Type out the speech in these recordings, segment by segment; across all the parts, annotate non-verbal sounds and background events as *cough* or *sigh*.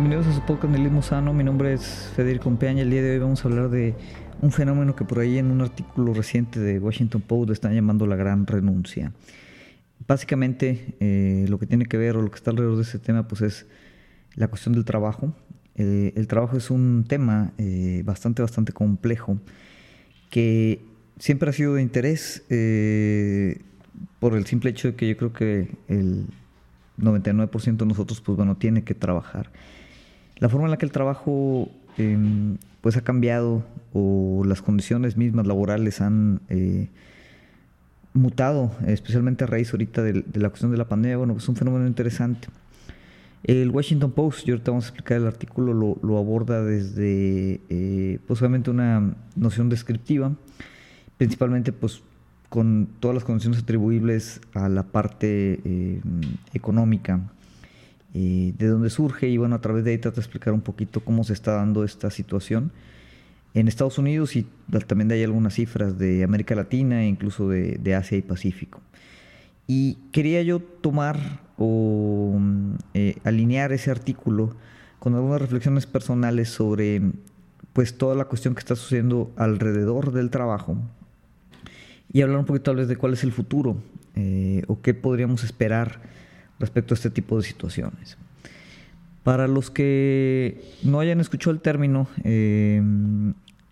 Bienvenidos a su podcast Sano. Mi nombre es Federico Peña. El día de hoy vamos a hablar de un fenómeno que por ahí en un artículo reciente de Washington Post están llamando la gran renuncia. Básicamente eh, lo que tiene que ver o lo que está alrededor de ese tema pues es la cuestión del trabajo. Eh, el trabajo es un tema eh, bastante, bastante complejo que siempre ha sido de interés por el simple hecho de que yo creo que el 99% de nosotros, pues bueno, tiene que trabajar. La forma en la que el trabajo em, pues ha cambiado o las condiciones mismas laborales han eh, mutado, especialmente a raíz ahorita de, la cuestión de la pandemia, bueno, pues es un fenómeno interesante. El Washington Post, yo ahorita vamos a explicar el artículo, lo, aborda desde eh, posiblemente una noción descriptiva, principalmente pues con todas las condiciones atribuibles a la parte eh, económica, eh, de dónde surge y bueno, a través de ahí trata de explicar un poquito cómo se está dando esta situación en Estados Unidos y también de hay algunas cifras de América Latina e incluso de, Asia y Pacífico. Y quería yo tomar o eh, alinear ese artículo con algunas reflexiones personales sobre pues toda la cuestión que está sucediendo alrededor del trabajo y hablar un poquito tal vez de cuál es el futuro eh, o qué podríamos esperar respecto a este tipo de situaciones. Para los que no hayan escuchado el término, eh,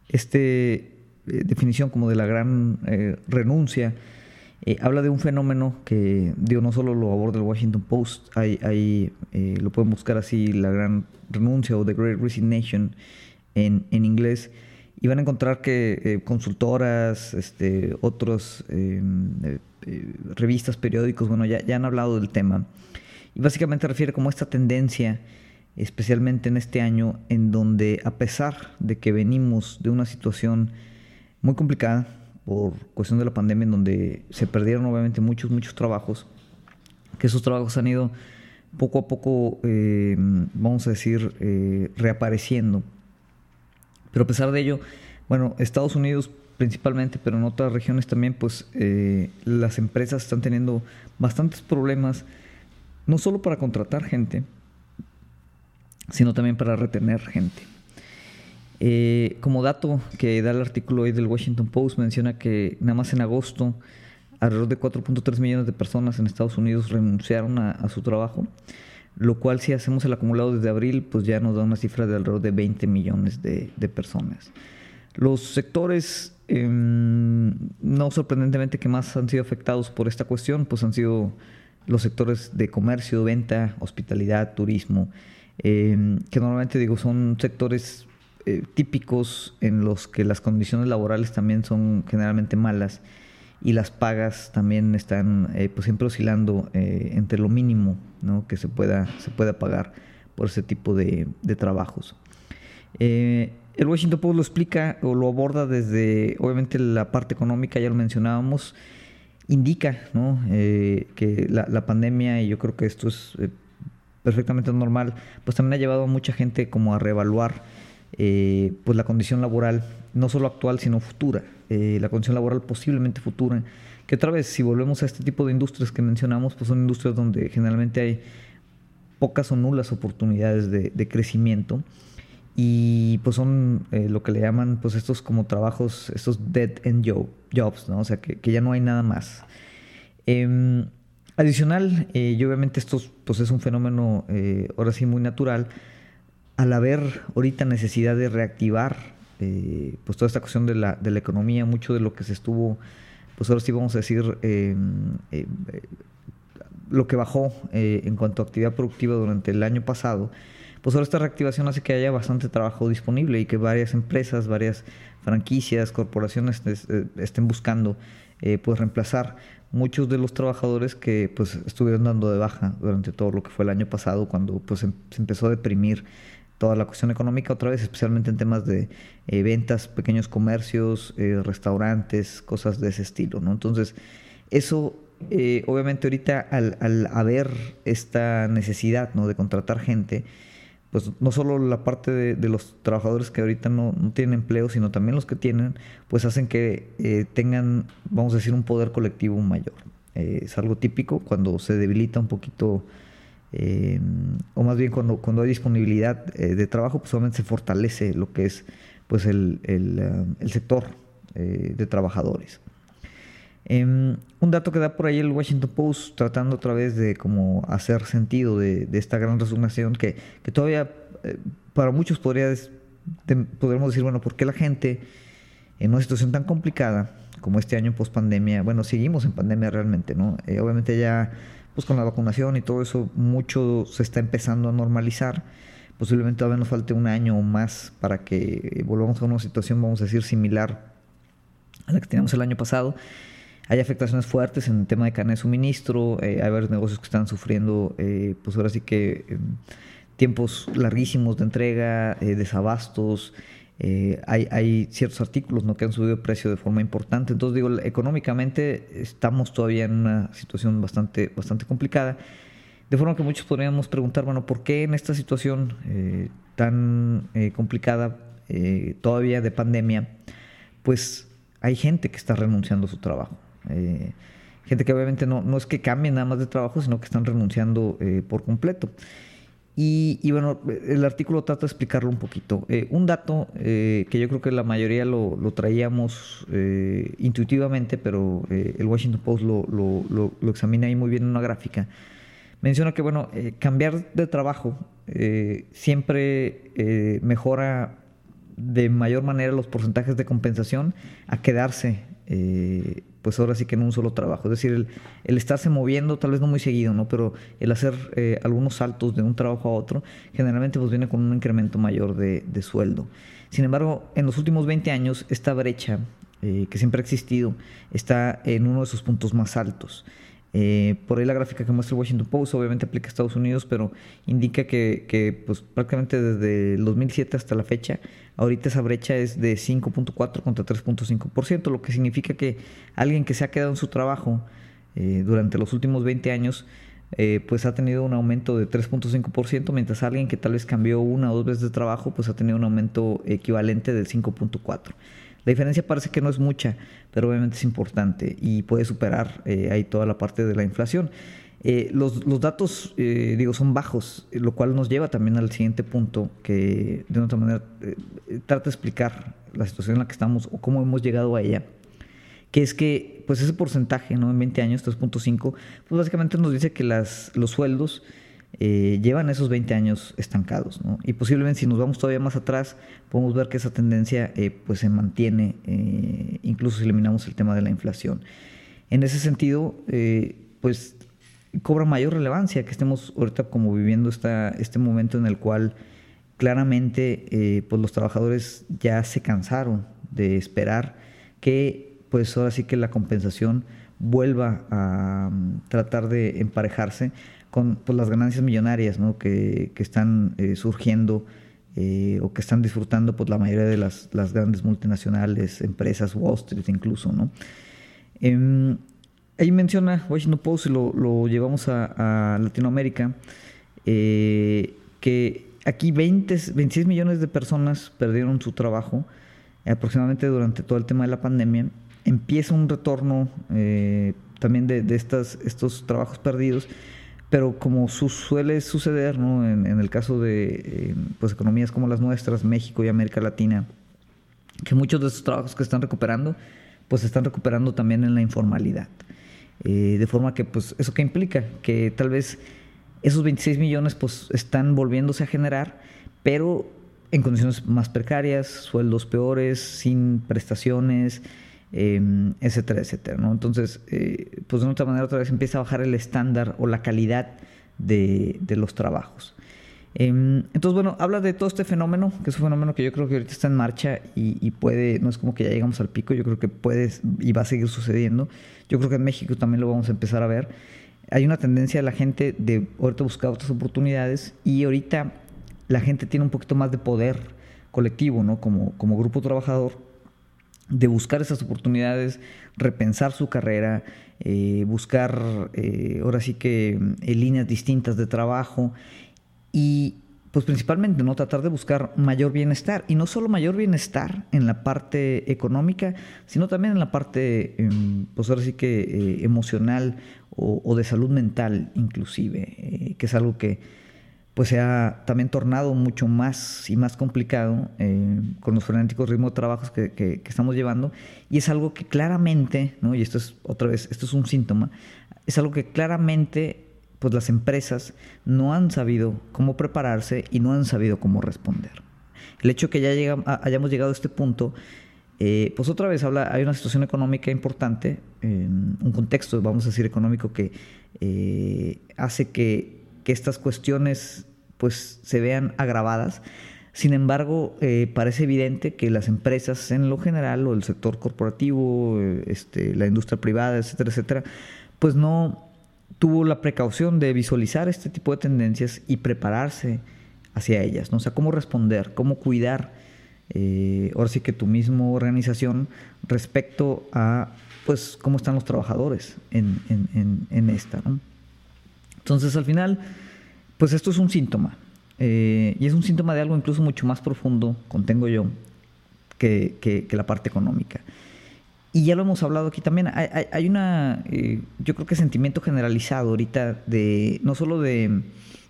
esta eh, definición como de la gran renuncia, habla de un fenómeno que, digo, no solo lo aborda el Washington Post, hay, lo pueden buscar así, la gran renuncia o The Great Resignation en, en inglés, y van a encontrar que eh, consultoras, este, otros eh, eh, revistas, periódicos, bueno, ya, ya, han hablado del tema. Y básicamente refiere como esta tendencia, especialmente en este año, en donde a pesar de que venimos de una situación muy complicada por cuestión de la pandemia, en donde se perdieron obviamente muchos, muchos trabajos, que esos trabajos han ido poco a poco, em, vamos a decir, reapareciendo pero a pesar de ello, bueno, Estados Unidos principalmente, pero en otras regiones también, pues eh, las empresas están teniendo bastantes problemas, no solo para contratar gente, sino también para retener gente. Eh, como dato que da el artículo hoy del Washington Post, menciona que nada más en agosto alrededor de 4.3 millones de personas en Estados Unidos renunciaron a su trabajo lo cual si hacemos el acumulado desde abril, pues ya nos da una cifra de alrededor de 20 millones de, personas. Los sectores, em, no sorprendentemente que más han sido afectados por esta cuestión, pues han sido los sectores de comercio, venta, hospitalidad, turismo, em, que normalmente digo son sectores eh, típicos en los que las condiciones laborales también son generalmente malas y las pagas también están eh, pues siempre oscilando eh, entre lo mínimo ¿no? que se pueda, se pueda pagar por ese tipo de, trabajos. Eh, el Washington Post lo explica o lo aborda desde, obviamente, la parte económica, ya lo mencionábamos, indica ¿no? que la, pandemia, y yo creo que esto es perfectamente normal, pues también ha llevado a mucha gente como a reevaluar pues la condición laboral, no solo actual, sino futura. Eh, la condición laboral posiblemente futura. Que otra vez, si volvemos a este tipo de industrias que mencionamos, pues son industrias donde generalmente hay pocas o nulas oportunidades de, crecimiento y pues son eh, lo que le llaman pues estos como trabajos, estos dead end jobs, ¿no? O sea, que, ya no hay nada más. Em, adicional, eh, y obviamente esto pues es un fenómeno ahora sí muy natural, al haber ahorita necesidad de reactivar eh, pues toda esta cuestión de la, de la economía, mucho de lo que se estuvo, pues ahora sí vamos a decir, em, eh, lo que bajó eh, en cuanto a actividad productiva durante el año pasado, pues ahora esta reactivación hace que haya bastante trabajo disponible y que varias empresas, varias franquicias, corporaciones estén buscando pues reemplazar muchos de los trabajadores que pues estuvieron dando de baja durante todo lo que fue el año pasado cuando pues em, se empezó a deprimir toda la cuestión económica otra vez, especialmente en temas de eh, ventas, pequeños comercios, eh, restaurantes, cosas de ese estilo, ¿no? Entonces, eso, eh, obviamente ahorita al, al, haber esta necesidad, ¿no? De contratar gente, pues no solo la parte de, los trabajadores que ahorita no, no, tienen empleo, sino también los que tienen, pues hacen que tengan, vamos a decir, un poder colectivo mayor. es algo típico cuando se debilita un poquito eh, o más bien cuando, cuando hay disponibilidad de trabajo, pues obviamente se fortalece lo que es pues el, el, sector de trabajadores. Em, un dato que da por ahí el Washington Post tratando otra vez de como hacer sentido de, esta gran resignación que, que todavía para muchos podría, podríamos decir, bueno, ¿por qué la gente en una situación tan complicada como este año post pandemia, bueno, seguimos en pandemia realmente, ¿no? Eh, obviamente ya, pues con la vacunación y todo eso, mucho se está empezando a normalizar. Posiblemente todavía nos falte un año o más para que volvamos a una situación, vamos a decir, similar a la que teníamos el año pasado. Hay afectaciones fuertes en el tema de cadena de suministro, eh, hay varios negocios que están sufriendo, eh, pues ahora sí que em, tiempos larguísimos de entrega, desabastos, eh, hay, ciertos artículos ¿no? que han subido de precio de forma importante. Entonces, digo, económicamente estamos todavía en una situación bastante, bastante complicada. De forma que muchos podríamos preguntar, bueno, ¿por qué en esta situación eh, tan eh, complicada, todavía de pandemia, pues hay gente que está renunciando a su trabajo? Gente que obviamente no, no es que cambien nada más de trabajo, sino que están renunciando por completo. Y, bueno, el artículo trata de explicarlo un poquito. Eh, un dato eh, que yo creo que la mayoría lo, traíamos eh, intuitivamente, pero el Washington Post lo, lo, examina ahí muy bien en una gráfica. Menciona que, bueno, cambiar de trabajo siempre mejora de mayor manera los porcentajes de compensación a quedarse pues ahora sí que en un solo trabajo. Es decir, el, estarse moviendo, tal vez no muy seguido, ¿no? Pero el hacer eh, algunos saltos de un trabajo a otro, generalmente pues viene con un incremento mayor de, sueldo. Sin embargo, en los últimos 20 años, esta brecha eh, que siempre ha existido está en uno de sus puntos más altos. Eh, por ahí la gráfica que muestra el Washington Post obviamente aplica a Estados Unidos, pero indica que, que pues, prácticamente desde el 2007 hasta la fecha, ahorita esa brecha es de 5.4 contra 3.5%, lo que significa que alguien que se ha quedado en su trabajo eh, durante los últimos 20 años, eh, pues ha tenido un aumento de 3.5%, mientras alguien que tal vez cambió una o dos veces de trabajo, pues ha tenido un aumento equivalente del 5.4%. La diferencia parece que no es mucha, pero obviamente es importante y puede superar eh, ahí toda la parte de la inflación. Eh, los, datos, eh, digo, son bajos, lo cual nos lleva también al siguiente punto, que de otra manera trata de explicar la situación en la que estamos o cómo hemos llegado a ella, que es que pues ese porcentaje, ¿no? En 20 años, 3.5, pues básicamente nos dice que las, los sueldos eh, llevan esos 20 años estancados. Y posiblemente si nos vamos todavía más atrás, podemos ver que esa tendencia eh, pues se mantiene, eh, incluso si eliminamos el tema de la inflación. En ese sentido, pues cobra mayor relevancia que estemos ahorita como viviendo esta, este momento en el cual claramente pues los trabajadores ya se cansaron de esperar que pues ahora sí que la compensación vuelva a mm, tratar de emparejarse con pues, las ganancias millonarias ¿no? que, que están eh, surgiendo eh, o que están disfrutando pues, la mayoría de las, las, grandes multinacionales, empresas, Wall Street incluso. ¿no? Eh, ahí menciona Washington Post, lo, lo llevamos a, Latinoamérica, eh, que aquí 20, 26 millones de personas perdieron su trabajo aproximadamente durante todo el tema de la pandemia. Empieza un retorno también de, de estas, estos trabajos perdidos pero como suele suceder ¿no? en, el caso de eh, pues, economías como las nuestras, México y América Latina, que muchos de esos trabajos que están recuperando, pues están recuperando también en la informalidad. Eh, de forma que, pues, ¿eso qué implica? Que tal vez esos 26 millones pues, están volviéndose a generar, pero en condiciones más precarias, sueldos peores, sin prestaciones, Em, etcétera, etcétera. ¿no? Entonces, eh, pues de otra manera otra vez empieza a bajar el estándar o la calidad de, los trabajos. Em, entonces, bueno, habla de todo este fenómeno, que es un fenómeno que yo creo que ahorita está en marcha y, puede, no es como que ya llegamos al pico, yo creo que puede y va a seguir sucediendo. Yo creo que en México también lo vamos a empezar a ver. Hay una tendencia de la gente de ahorita buscar otras oportunidades y ahorita la gente tiene un poquito más de poder colectivo, ¿no? Como, como grupo trabajador de buscar esas oportunidades, repensar su carrera, eh, buscar eh, ahora sí que en líneas distintas de trabajo y pues principalmente, ¿no? Tratar de buscar mayor bienestar. Y no solo mayor bienestar en la parte económica, sino también en la parte, em, pues ahora sí que eh, emocional o, de salud mental inclusive, eh, que es algo que pues se ha también tornado mucho más y más complicado eh, con los frenéticos ritmos de trabajos que, que, estamos llevando. Y es algo que claramente, ¿no? y esto es otra vez, esto es un síntoma, es algo que claramente pues las empresas no han sabido cómo prepararse y no han sabido cómo responder. El hecho que ya hayamos llegado a este punto, eh, pues otra vez habla, hay una situación económica importante, un contexto, vamos a decir, económico que eh, hace que, estas cuestiones pues se vean agravadas. Sin embargo, eh, parece evidente que las empresas en lo general, o el sector corporativo, este, la industria privada, etcétera, etcétera, pues no, tuvo la precaución de visualizar este tipo de tendencias y prepararse hacia ellas, ¿no? O sea, cómo responder, cómo cuidar, eh, ahora sí que tu misma organización respecto a, pues, cómo están los trabajadores en, esta, ¿no? Entonces, al final, pues esto es un síntoma, eh, y es un síntoma de algo incluso mucho más profundo, contengo yo, que la parte económica. Y ya lo hemos hablado aquí también, hay, una, eh, yo creo que sentimiento generalizado ahorita de, no solo de,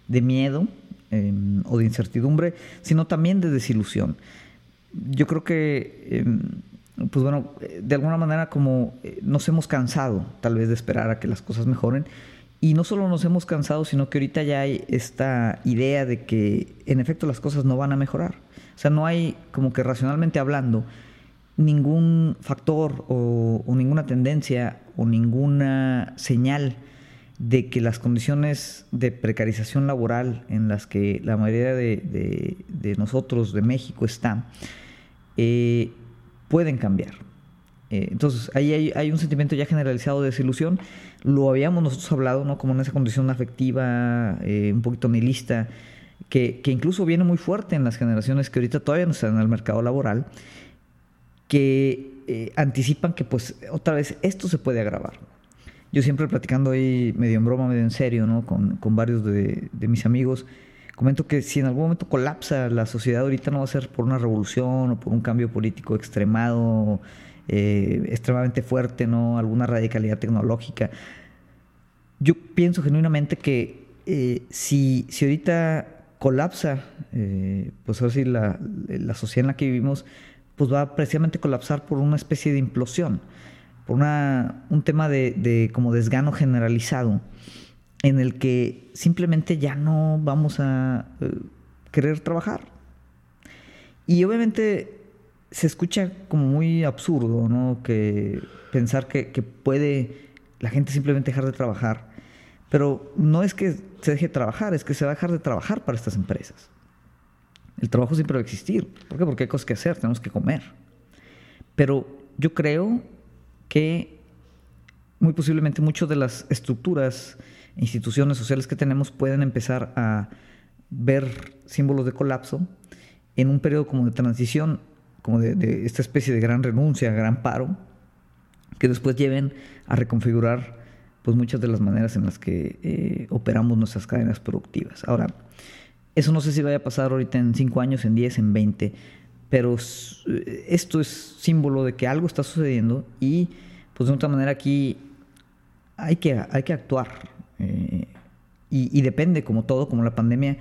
miedo em, o de incertidumbre, sino también de desilusión. Yo creo que, em, pues bueno, de alguna manera como eh, nos hemos cansado tal vez de esperar a que las cosas mejoren. Y no solo nos hemos cansado, sino que ahorita ya hay esta idea de que en efecto las cosas no van a mejorar. O sea, no hay como que racionalmente hablando, ningún factor o, ninguna tendencia o ninguna señal de que las condiciones de precarización laboral en las que la mayoría de, nosotros de México están eh, pueden cambiar. Eh, entonces, ahí hay, un sentimiento ya generalizado de desilusión. Lo habíamos nosotros hablado, ¿no? Como en esa condición afectiva, eh, un poquito nihilista, que, que, incluso viene muy fuerte en las generaciones que ahorita todavía no están en el mercado laboral que eh, anticipan que pues otra vez esto se puede agravar. Yo siempre platicando ahí medio en broma, medio en serio, ¿no? Con, varios de, mis amigos, comento que si en algún momento colapsa la sociedad ahorita no va a ser por una revolución o por un cambio político extremado, eh, extremadamente fuerte, ¿no? Alguna radicalidad tecnológica. Yo pienso genuinamente que eh, si, si ahorita colapsa, pues ahora sí, la, la sociedad en la que vivimos, pues va a precisamente colapsar por una especie de implosión, por una, un tema de, como desgano generalizado, en el que simplemente ya no vamos a eh, querer trabajar. Y obviamente se escucha como muy absurdo, ¿no? Que pensar que, que puede la gente simplemente dejar de trabajar. Pero no es que se deje de trabajar, es que se va a dejar de trabajar para estas empresas. El trabajo siempre va a existir. ¿Por qué? Porque hay cosas que hacer, tenemos que comer. Pero yo creo que muy posiblemente muchas de las estructuras, instituciones sociales que tenemos pueden empezar a ver símbolos de colapso en un periodo como de transición, como de, esta especie de gran renuncia, gran paro, que después lleven a reconfigurar pues muchas de las maneras en las que eh, operamos nuestras cadenas productivas. Ahora, eso no sé si vaya a pasar ahorita en 5 años, en 10, en 20, pero esto es símbolo de que algo está sucediendo y pues de otra manera aquí hay que, hay que actuar. Eh, y, depende, como todo, como la pandemia,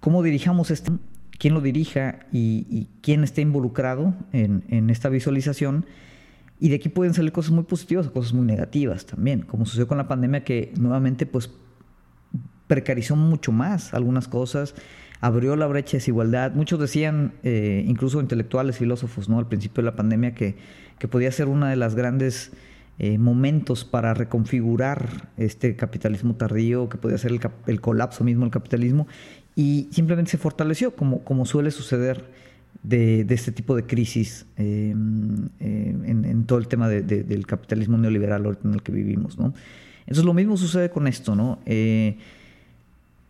cómo dirijamos esto, quién lo dirija y, quién esté involucrado en, en, esta visualización. Y de aquí pueden salir cosas muy positivas o cosas muy negativas también, como sucedió con la pandemia que nuevamente pues precarizó mucho más algunas cosas, abrió la brecha de desigualdad. Muchos decían, eh, incluso intelectuales, filósofos, ¿no? al principio de la pandemia, que, que podía ser uno de los grandes eh, momentos para reconfigurar este capitalismo tardío, que podía ser el, colapso mismo del capitalismo, y simplemente se fortaleció, como, como suele suceder de, este tipo de crisis eh, en, todo el tema del capitalismo neoliberal en el que vivimos. ¿no? Entonces lo mismo sucede con esto, ¿no?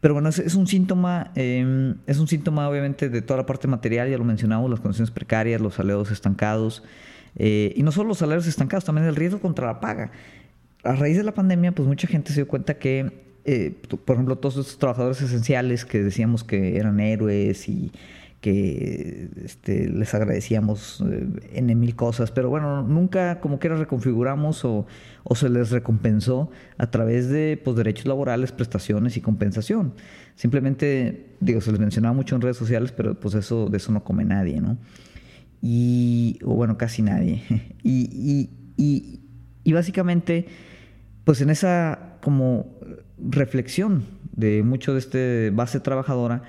Pero bueno, es, un síntoma, em, es un síntoma obviamente de toda la parte material, ya lo mencionamos, las condiciones precarias, los salarios estancados, eh, y no solo los salarios estancados, también el riesgo contra la paga. A raíz de la pandemia, pues mucha gente se dio cuenta que eh, por ejemplo, todos estos trabajadores esenciales que decíamos que eran héroes y que este, les agradecíamos eh, en mil cosas, pero bueno, nunca como que reconfiguramos o, o, se les recompensó a través de pues, derechos laborales, prestaciones y compensación. Simplemente, digo, se les mencionaba mucho en redes sociales, pero pues eso, de eso no come nadie, ¿no? Y, o bueno, casi nadie. *laughs* y, y, y básicamente, pues en esa como reflexión de mucho de este base trabajadora,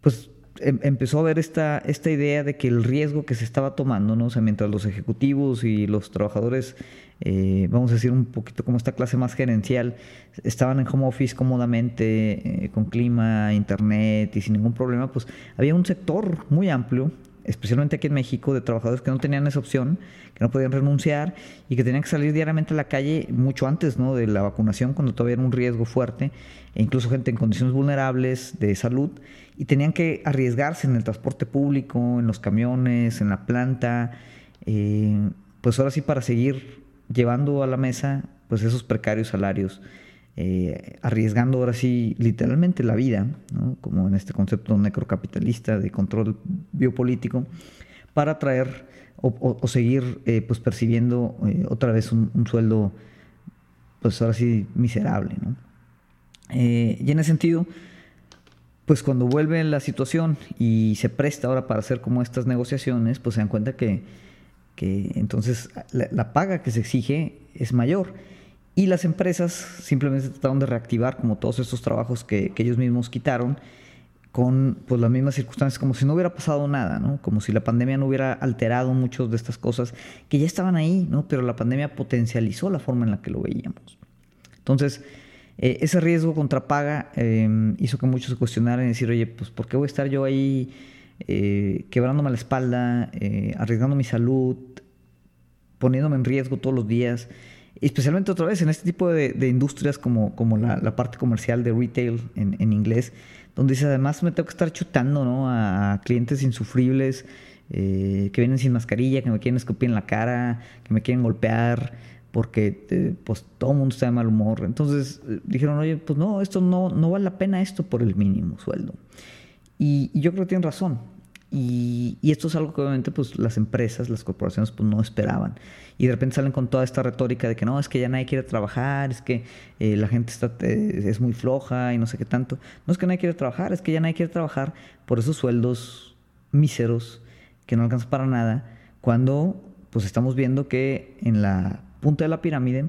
pues em, empezó a ver esta, esta idea de que el riesgo que se estaba tomando, ¿no? o mientras los ejecutivos y los trabajadores, eh, vamos a decir un poquito como esta clase más gerencial, estaban en home office cómodamente, eh, con clima, internet y sin ningún problema, pues había un sector muy amplio especialmente aquí en México, de trabajadores que no tenían esa opción, que no podían renunciar y que tenían que salir diariamente a la calle mucho antes ¿no? de la vacunación, cuando todavía era un riesgo fuerte, e incluso gente en condiciones vulnerables de salud, y tenían que arriesgarse en el transporte público, en los camiones, en la planta, eh, pues ahora sí para seguir llevando a la mesa pues esos precarios salarios eh, arriesgando ahora sí literalmente la vida, como en este concepto necrocapitalista de control biopolítico, para traer o, seguir eh, pues percibiendo otra vez un, sueldo, pues ahora sí miserable. y en ese sentido, pues cuando vuelve la situación y se presta ahora para hacer como estas negociaciones, pues se dan cuenta que, entonces la paga que se exige es mayor y las empresas simplemente trataron de reactivar como todos estos trabajos que, ellos mismos quitaron con pues, las mismas circunstancias, como si no hubiera pasado nada, ¿no? como si la pandemia no hubiera alterado muchas de estas cosas que ya estaban ahí, ¿no? pero la pandemia potencializó la forma en la que lo veíamos. Entonces, eh, ese riesgo contra paga em, hizo que muchos se cuestionaran y decir, oye, pues ¿por qué voy a estar yo ahí eh, quebrándome la espalda, eh, arriesgando mi salud, poniéndome en riesgo todos los días? especialmente otra vez en este tipo de, industrias como, como la, parte comercial de retail en, inglés, donde dice además me tengo que estar chutando ¿no? a, clientes insufribles eh, que vienen sin mascarilla, que me quieren escupir en la cara, que me quieren golpear, porque eh, pues todo el mundo está de mal humor. Entonces eh, dijeron, oye, pues no, esto no, no vale la pena esto por el mínimo sueldo. Y, yo creo que tienen razón. Y, esto es algo que obviamente pues, las empresas, las corporaciones pues, no esperaban. Y de repente salen con toda esta retórica de que no, es que ya nadie quiere trabajar, es que eh, la gente está, eh, es muy floja y no sé qué tanto. No es que nadie quiere trabajar, es que ya nadie quiere trabajar por esos sueldos míseros que no alcanzan para nada, cuando pues estamos viendo que en la punta de la pirámide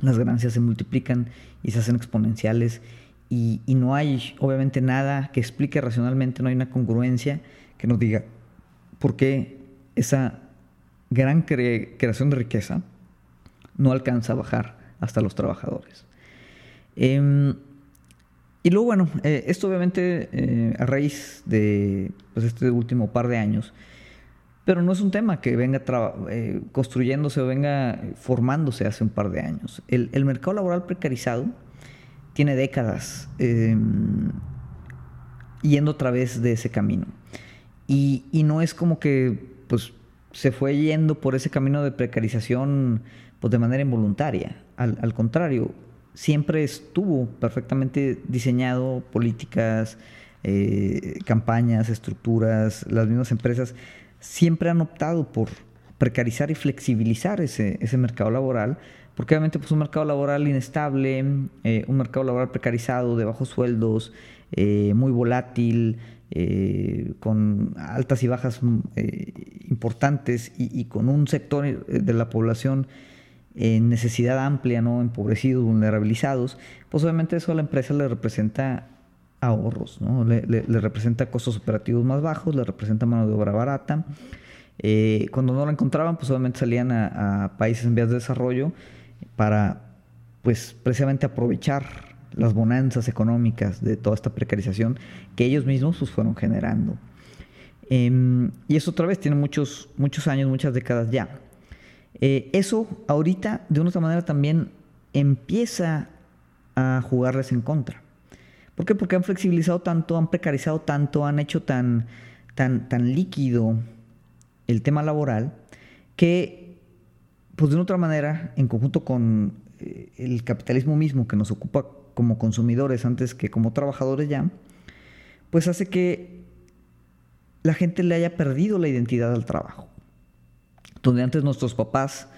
las ganancias se multiplican y se hacen exponenciales y, y, no hay obviamente nada que explique racionalmente, no hay una congruencia que nos diga por qué esa gran creación de riqueza no alcanza a bajar hasta los trabajadores. Em, y luego, bueno, eh, esto obviamente eh, a raíz de pues, este último par de años, pero no es un tema que venga eh, construyéndose o venga formándose hace un par de años. El, mercado laboral precarizado tiene décadas em, yendo a través de ese camino. Y, no es como que pues, se fue yendo por ese camino de precarización pues, de manera involuntaria. Al, contrario, siempre estuvo perfectamente diseñado políticas, eh, campañas, estructuras, las mismas empresas siempre han optado por precarizar y flexibilizar ese, ese mercado laboral, porque obviamente pues, un mercado laboral inestable, eh, un mercado laboral precarizado, de bajos sueldos, eh, muy volátil, eh, con altas y bajas mm, importantes y, con un sector de la población en necesidad amplia, ¿no? empobrecidos, vulnerabilizados, pues obviamente eso a la empresa le representa ahorros, ¿no? le, representa costos operativos más bajos, le representa mano de obra barata. cuando no la encontraban, pues obviamente salían a, a países en vías de desarrollo para, pues precisamente aprovechar las bonanzas económicas de toda esta precarización que ellos mismos pues, fueron generando. Em, y eso otra vez tiene muchos, muchos años, muchas décadas ya. Eh, eso ahorita, de una otra manera, también empieza a jugarles en contra. ¿Por qué? Porque han flexibilizado tanto, han precarizado tanto, han hecho tan, tan, tan líquido el tema laboral que, pues de una otra manera, en conjunto con eh, el capitalismo mismo que nos ocupa como consumidores antes que como trabajadores ya, pues hace que la gente le haya perdido la identidad al trabajo. Donde antes nuestros papás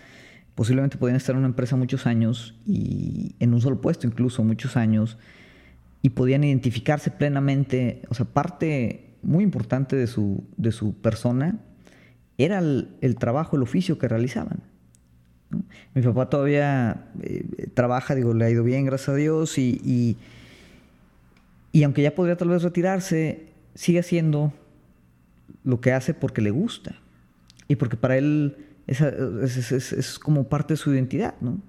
posiblemente podían estar en una empresa muchos años y en un solo puesto incluso muchos años y podían identificarse plenamente, o sea, parte muy importante de su, de su persona era el, trabajo, el oficio que realizaban. Mi papá todavía eh, trabaja, digo, le ha ido bien, gracias a Dios, y, y, aunque ya podría tal vez retirarse, sigue haciendo lo que hace porque le gusta y porque para él es, es, como parte de su identidad, ¿no?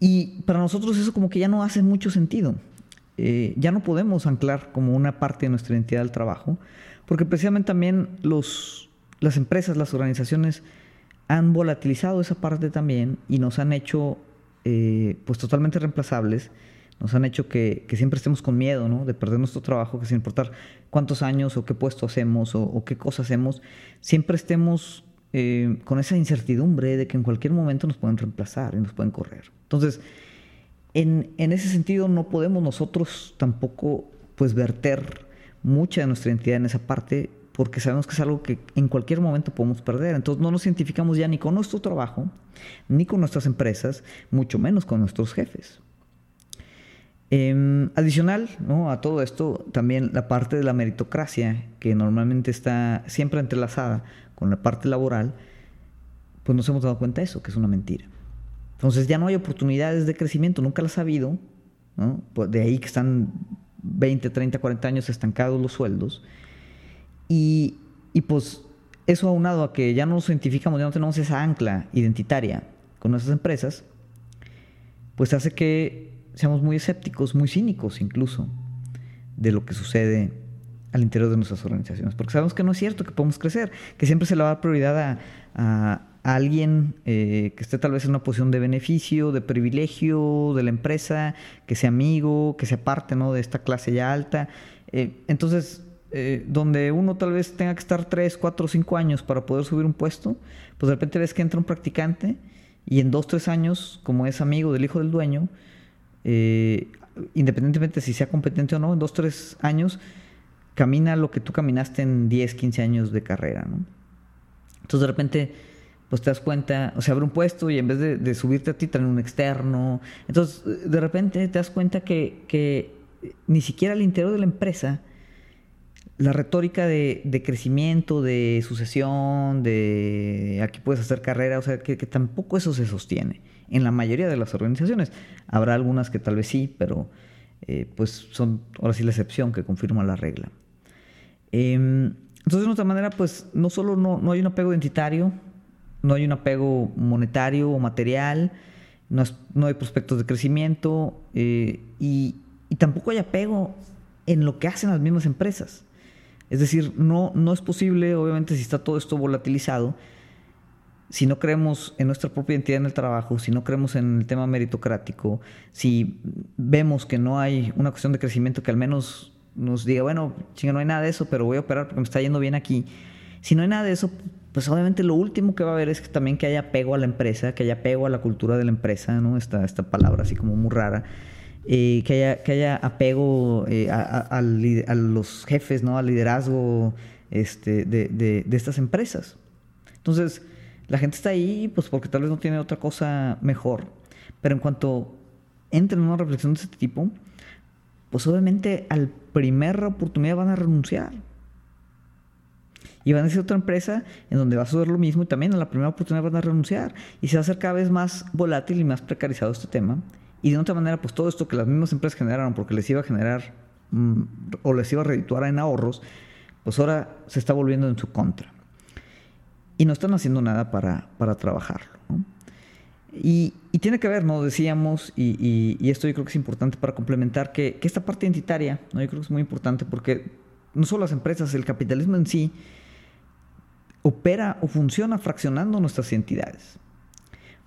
Y para nosotros eso como que ya no hace mucho sentido. Eh, ya no podemos anclar como una parte de nuestra identidad al trabajo, porque precisamente también los, las empresas, las organizaciones han volatilizado esa parte también y nos han hecho eh, pues totalmente reemplazables, nos han hecho que, siempre estemos con miedo ¿no? de perder nuestro trabajo, que sin importar cuántos años o qué puesto hacemos o, qué cosa hacemos, siempre estemos eh, con esa incertidumbre de que en cualquier momento nos pueden reemplazar y nos pueden correr. Entonces, en, ese sentido no podemos nosotros tampoco pues verter mucha de nuestra identidad en esa parte porque sabemos que es algo que en cualquier momento podemos perder. Entonces no nos identificamos ya ni con nuestro trabajo, ni con nuestras empresas, mucho menos con nuestros jefes. Em, adicional a todo esto, también la parte de la meritocracia, que normalmente está siempre entrelazada con la parte laboral, pues nos hemos dado cuenta de eso, que es una mentira. Entonces ya no hay oportunidades de crecimiento, nunca las ha habido. Pues de ahí que están 20, 30, 40 años estancados los sueldos. Y, y pues eso aunado a que ya no nos identificamos, ya no tenemos esa ancla identitaria con nuestras empresas, pues hace que seamos muy escépticos, muy cínicos incluso, de lo que sucede al interior de nuestras organizaciones. Porque sabemos que no es cierto, que podemos crecer, que siempre se le va a dar prioridad a, alguien eh, que esté tal vez en una posición de beneficio, de privilegio de la empresa, que sea amigo, que sea parte ¿no? de esta clase ya alta. Eh, entonces, eh, donde uno tal vez tenga que estar 3, 4, 5 años para poder subir un puesto, pues de repente ves que entra un practicante y en 2, 3 años, como es amigo del hijo del dueño, independientemente si sea competente o no, en 2, 3 años, camina lo que tú caminaste en 10, 15 años de carrera. ¿no? Entonces de repente pues te das cuenta, o sea, abre un puesto y en vez de, subirte a ti traen un externo. Entonces, de repente te das cuenta que, ni siquiera al interior de la empresa la retórica de, crecimiento, de sucesión, de aquí puedes hacer carrera, o sea, que, tampoco eso se sostiene en la mayoría de las organizaciones. Habrá algunas que tal vez sí, pero eh, pues son ahora sí la excepción que confirma la regla. Em, entonces, de otra manera, pues no solo no, no hay un apego identitario, no hay un apego monetario o material, no, hay prospectos de crecimiento eh, y, tampoco hay apego en lo que hacen las mismas empresas. Es decir, no, no es posible, obviamente, si está todo esto volatilizado, si no creemos en nuestra propia identidad en el trabajo, si no creemos en el tema meritocrático, si vemos que no hay una cuestión de crecimiento que al menos nos diga, bueno, chinga, no hay nada de eso, pero voy a operar porque me está yendo bien aquí. Si no hay nada de eso, pues obviamente lo último que va a haber es que también que haya apego a la empresa, que haya apego a la cultura de la empresa, ¿no? Esta, esta palabra así como muy rara. Eh, que, haya, que haya apego eh, a, los jefes, ¿no? Al liderazgo este, de, de, estas empresas. Entonces, la gente está ahí pues porque tal vez no tiene otra cosa mejor. Pero en cuanto entre en una reflexión de este tipo, pues obviamente al primer oportunidad van a renunciar. Y van a ser otra empresa en donde va a suceder lo mismo y también en la primera oportunidad van a renunciar. Y se va a hacer cada vez más volátil y más precarizado este tema. Y de otra manera pues todo esto que las mismas empresas generaron porque les iba a generar mm, o les iba a redituar en ahorros pues ahora se está volviendo en su contra y no están haciendo nada para, para trabajarlo y, tiene que ver, ¿no? Decíamos, y, esto yo creo que es importante para complementar, que, esta parte identitaria, ¿no? Yo creo que es muy importante porque no solo las empresas, el capitalismo en sí opera o funciona fraccionando nuestras identidades.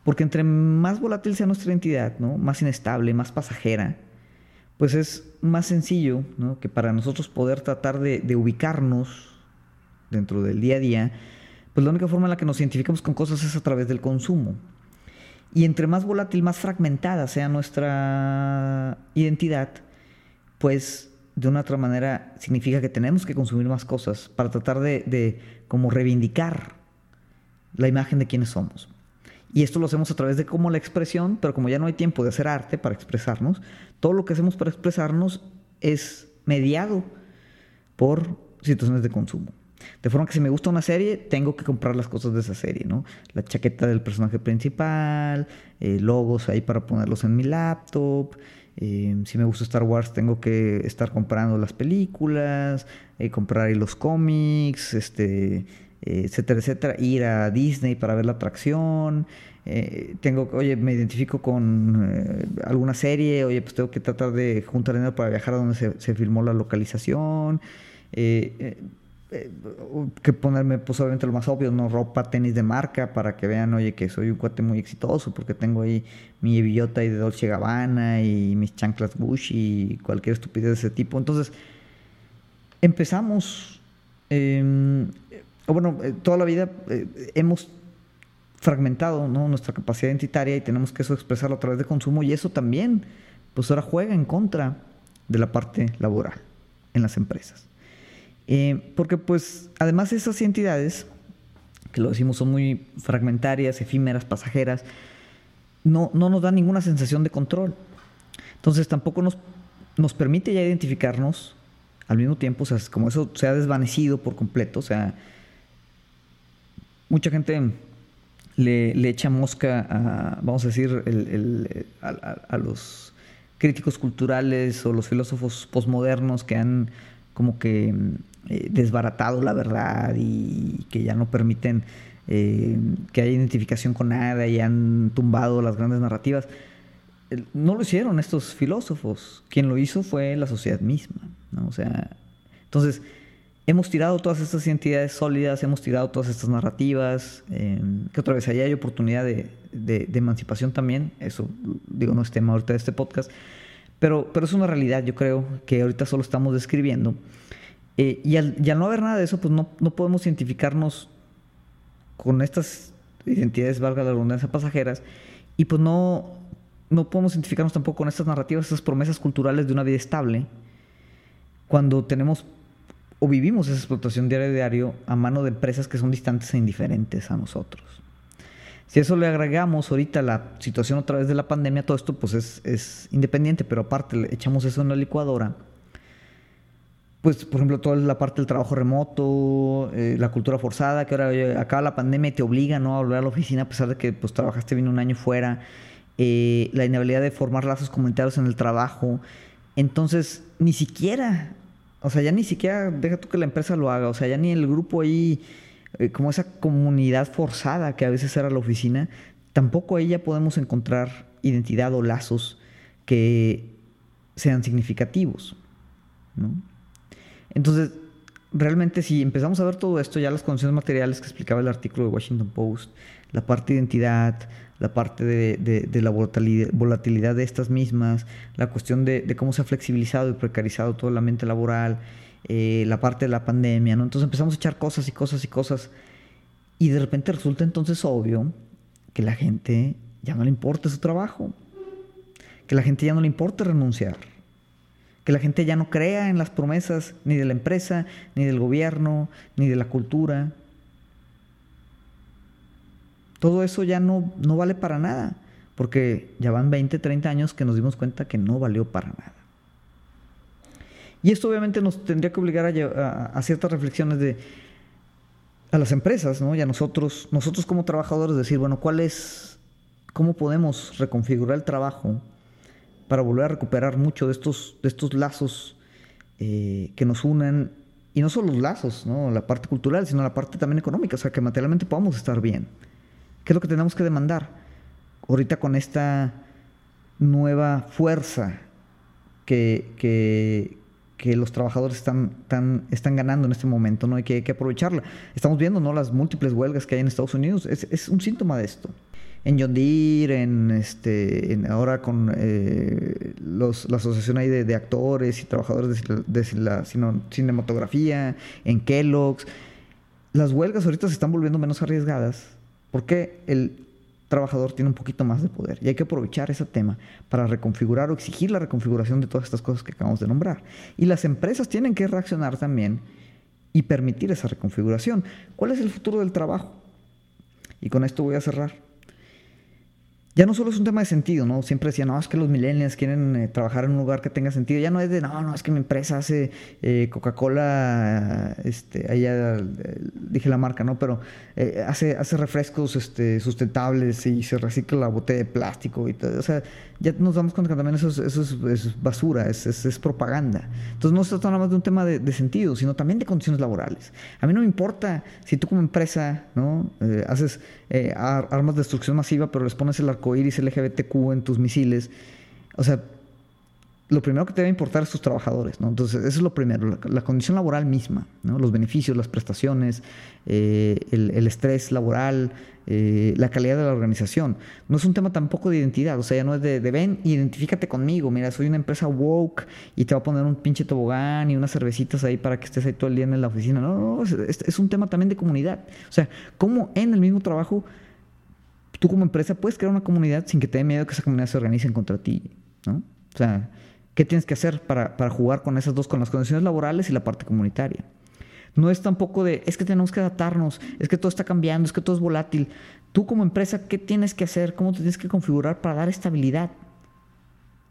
Porque entre más volátil sea nuestra identidad, ¿no? más inestable, más pasajera, pues es más sencillo que para nosotros poder tratar de, ubicarnos dentro del día a día, pues la única forma en la que nos identificamos con cosas es a través del consumo. Y entre más volátil, más fragmentada sea nuestra identidad, pues de una otra manera significa que tenemos que consumir más cosas para tratar de, como reivindicar la imagen de quienes somos. Y esto lo hacemos a través de como la expresión, pero como ya no hay tiempo de hacer arte para expresarnos, todo lo que hacemos para expresarnos es mediado por situaciones de consumo. De forma que si me gusta una serie, tengo que comprar las cosas de esa serie, ¿no? La chaqueta del personaje principal, eh, logos ahí para ponerlos en mi laptop. Eh, si me gusta Star Wars, tengo que estar comprando las películas, eh, comprar ahí los cómics, este, etcétera, etcétera. Ir a Disney para ver la atracción. tengo, oye, me identifico con alguna serie, oye, pues tengo que tratar de juntar dinero para viajar a donde se, se filmó la localización. Eh, eh, que ponerme, pues obviamente lo más obvio, no ropa, tenis de marca, para que vean, oye, que soy un cuate muy exitoso, porque tengo ahí mi billota y de Dolce Gabbana y mis chanclas Bush y cualquier estupidez de ese tipo. Entonces, empezamos, em, bueno, eh, toda la vida hemos fragmentado nuestra capacidad identitaria y tenemos que eso expresarlo a través de consumo y eso también, pues ahora juega en contra de la parte laboral en las empresas. Eh, porque pues además esas entidades, que lo decimos son muy fragmentarias, efímeras, pasajeras, no, no nos dan ninguna sensación de control. Entonces tampoco nos, nos permite ya identificarnos al mismo tiempo, o sea, como eso se ha desvanecido por completo, o sea, mucha gente le, le echa mosca a, vamos a decir, el, a los críticos culturales o los filósofos posmodernos que han como que eh, desbaratado la verdad y que ya no permiten eh, que haya identificación con nada y han tumbado las grandes narrativas. No lo hicieron estos filósofos. Quien lo hizo fue la sociedad misma. O sea, entonces, hemos tirado todas estas identidades sólidas, hemos tirado todas estas narrativas, eh, que otra vez allá hay oportunidad de, de, emancipación también, eso digo no es tema ahorita de este podcast, pero, pero es una realidad, yo creo, que ahorita solo estamos describiendo. Eh, y, al, no haber nada de eso, pues no, no podemos identificarnos con estas identidades, valga la redundancia, pasajeras, y pues no, no podemos identificarnos tampoco con estas narrativas, estas promesas culturales de una vida estable, cuando tenemos o vivimos esa explotación diario a diario a mano de empresas que son distantes e indiferentes a nosotros. Si eso le agregamos ahorita la situación a través de la pandemia, todo esto pues es, es independiente, pero aparte le echamos eso en la licuadora, pues, por ejemplo, toda la parte del trabajo remoto, eh, la cultura forzada, que ahora acaba la pandemia y te obliga ¿no? a volver a la oficina a pesar de que pues, trabajaste bien un año fuera, eh, la inhabilidad de formar lazos comunitarios en el trabajo. Entonces, ni siquiera, o sea, ya ni siquiera deja tú que la empresa lo haga, o sea, ya ni el grupo ahí, eh, como esa comunidad forzada que a veces era la oficina, tampoco ahí ya podemos encontrar identidad o lazos que sean significativos, ¿no? Entonces, realmente si empezamos a ver todo esto, ya las condiciones materiales que explicaba el artículo de Washington Post, la parte de identidad, la parte de, la volatilidad de estas mismas, la cuestión de, cómo se ha flexibilizado y precarizado todo el ambiente laboral, eh, la parte de la pandemia, ¿no? Entonces empezamos a echar cosas y cosas y cosas y de repente resulta entonces obvio que la gente ya no le importa su trabajo, que la gente ya no le importa renunciar que la gente ya no crea en las promesas ni de la empresa, ni del gobierno, ni de la cultura. Todo eso ya no, no vale para nada, porque ya van 20, 30 años que nos dimos cuenta que no valió para nada. Y esto obviamente nos tendría que obligar a, ciertas reflexiones de a las empresas, ¿no? Y a nosotros, nosotros como trabajadores decir, bueno, ¿cuál es, cómo podemos reconfigurar el trabajo para volver a recuperar mucho de estos, de estos lazos eh, que nos unen, y no solo los lazos, ¿no? la parte cultural, sino la parte también económica, o sea, que materialmente podamos estar bien. ¿Qué es lo que tenemos que demandar? Ahorita con esta nueva fuerza que, que, que los trabajadores están, están ganando en este momento, ¿no? hay que, hay que aprovecharla. Estamos viendo ¿no? las múltiples huelgas que hay en Estados Unidos, es, es un síntoma de esto en John Deere, en este, ahora con eh, la asociación ahí de, actores y trabajadores de, la cinematografía, en Kellogg's. Las huelgas ahorita se están volviendo menos arriesgadas porque el trabajador tiene un poquito más de poder y hay que aprovechar ese tema para reconfigurar o exigir la reconfiguración de todas estas cosas que acabamos de nombrar. Y las empresas tienen que reaccionar también y permitir esa reconfiguración. ¿Cuál es el futuro del trabajo? Y con esto voy a cerrar ya no solo es un tema de sentido, ¿no? Siempre decía, no, es que los millennials quieren eh, trabajar en un lugar que tenga sentido. Ya no es de, no, no, es que mi empresa hace eh, Coca-Cola, este, ahí ya eh, dije la marca, ¿no? Pero hace, hace refrescos este, sustentables y se recicla la botella de plástico y todo. O sea, ya nos damos cuenta que también eso es, basura, es, es, propaganda. Entonces no se trata nada más de un tema de, sentido, sino también de condiciones laborales. A mí no me importa si tú como empresa, ¿no? haces armas de destrucción masiva, pero les pones el arco arcoíris LGBTQ en tus misiles. O sea, lo primero que te debe importar es tus trabajadores, ¿no? Entonces, eso es lo primero, la, condición laboral misma, ¿no? Los beneficios, las prestaciones, eh, el, estrés laboral, eh, la calidad de la organización. No es un tema tampoco de identidad, o sea, ya no es de, ven, identifícate conmigo, mira, soy una empresa woke y te va a poner un pinche tobogán y unas cervecitas ahí para que estés ahí todo el día en la oficina. No, no, no es, un tema también de comunidad. O sea, cómo en el mismo trabajo tú como empresa puedes crear una comunidad sin que te dé miedo que esa comunidad se organice contra ti, ¿no? O sea, ¿qué tienes que hacer para, jugar con esas dos, con las condiciones laborales y la parte comunitaria? No es tampoco de, es que tenemos que adaptarnos, es que todo está cambiando, es que todo es volátil. Tú como empresa, ¿qué tienes que hacer? ¿Cómo te tienes que configurar para dar estabilidad?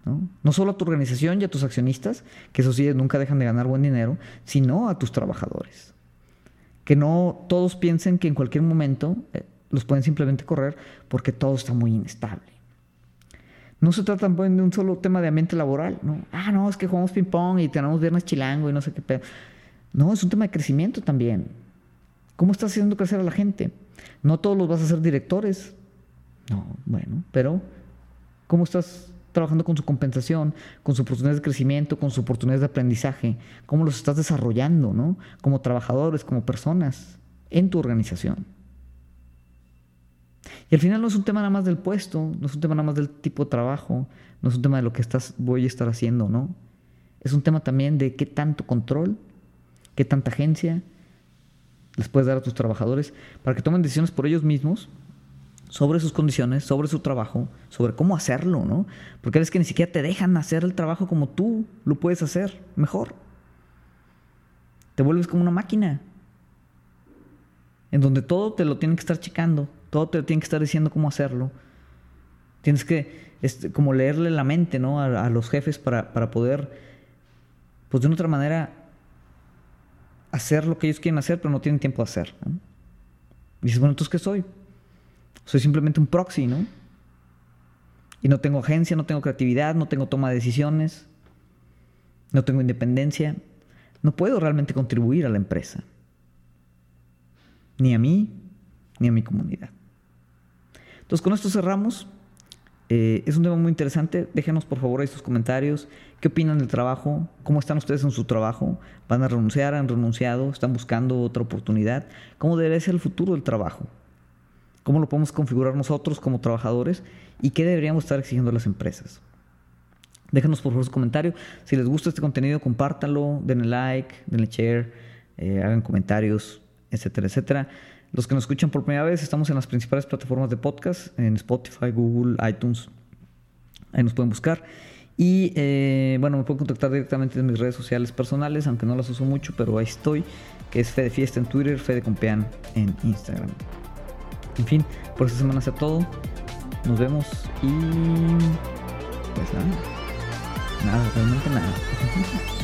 ¿No? no solo a tu organización y a tus accionistas, que eso sí, nunca dejan de ganar buen dinero, sino a tus trabajadores. Que no todos piensen que en cualquier momento eh, los pueden simplemente correr porque todo está muy inestable. No se trata de un solo tema de ambiente laboral, ¿no? Ah, no, es que jugamos ping-pong y tenemos viernes chilango y no sé qué pedo. No, es un tema de crecimiento también. ¿Cómo estás haciendo crecer a la gente? No todos los vas a ser directores. No, bueno, pero ¿cómo estás trabajando con su compensación, con sus oportunidades de crecimiento, con sus oportunidades de aprendizaje? ¿Cómo los estás desarrollando, ¿no? Como trabajadores, como personas en tu organización. Y al final no es un tema nada más del puesto, no es un tema nada más del tipo de trabajo, no es un tema de lo que estás, voy a estar haciendo, ¿no? Es un tema también de qué tanto control, qué tanta agencia les puedes dar a tus trabajadores para que tomen decisiones por ellos mismos sobre sus condiciones, sobre su trabajo, sobre cómo hacerlo, ¿no? Porque ves que ni siquiera te dejan hacer el trabajo como tú lo puedes hacer mejor. Te vuelves como una máquina, en donde todo te lo tienen que estar checando, todo te tiene que estar diciendo cómo hacerlo. Tienes que este, como leerle la mente ¿no? a, los jefes para, para, poder, pues de una otra manera, hacer lo que ellos quieren hacer, pero no tienen tiempo de hacer. Dices, bueno, entonces ¿qué soy? Soy simplemente un proxy, ¿no? Y no tengo agencia, no tengo creatividad, no tengo toma de decisiones, no tengo independencia. No puedo realmente contribuir a la empresa. Ni a mí, ni a mi comunidad. Entonces con esto cerramos. Eh, es un tema muy interesante. Déjenos por favor ahí sus comentarios. ¿Qué opinan del trabajo? ¿Cómo están ustedes en su trabajo? ¿Van a renunciar? ¿Han renunciado? ¿Están buscando otra oportunidad? ¿Cómo debería ser el futuro del trabajo? ¿Cómo lo podemos configurar nosotros como trabajadores? ¿Y qué deberíamos estar exigiendo a las empresas? Déjenos por favor su comentario. Si les gusta este contenido, compártanlo, denle like, denle share, eh, hagan comentarios, etcétera, etcétera. Los que nos escuchan por primera vez, estamos en las principales plataformas de podcast, en Spotify, Google, iTunes. Ahí nos pueden buscar. Y eh, bueno, me pueden contactar directamente en mis redes sociales personales, aunque no las uso mucho, pero ahí estoy, que es Fede Fiesta en Twitter, Fede Compean en Instagram. En fin, por esta semana sea todo. Nos vemos y pues nada. Nada, realmente nada. *laughs*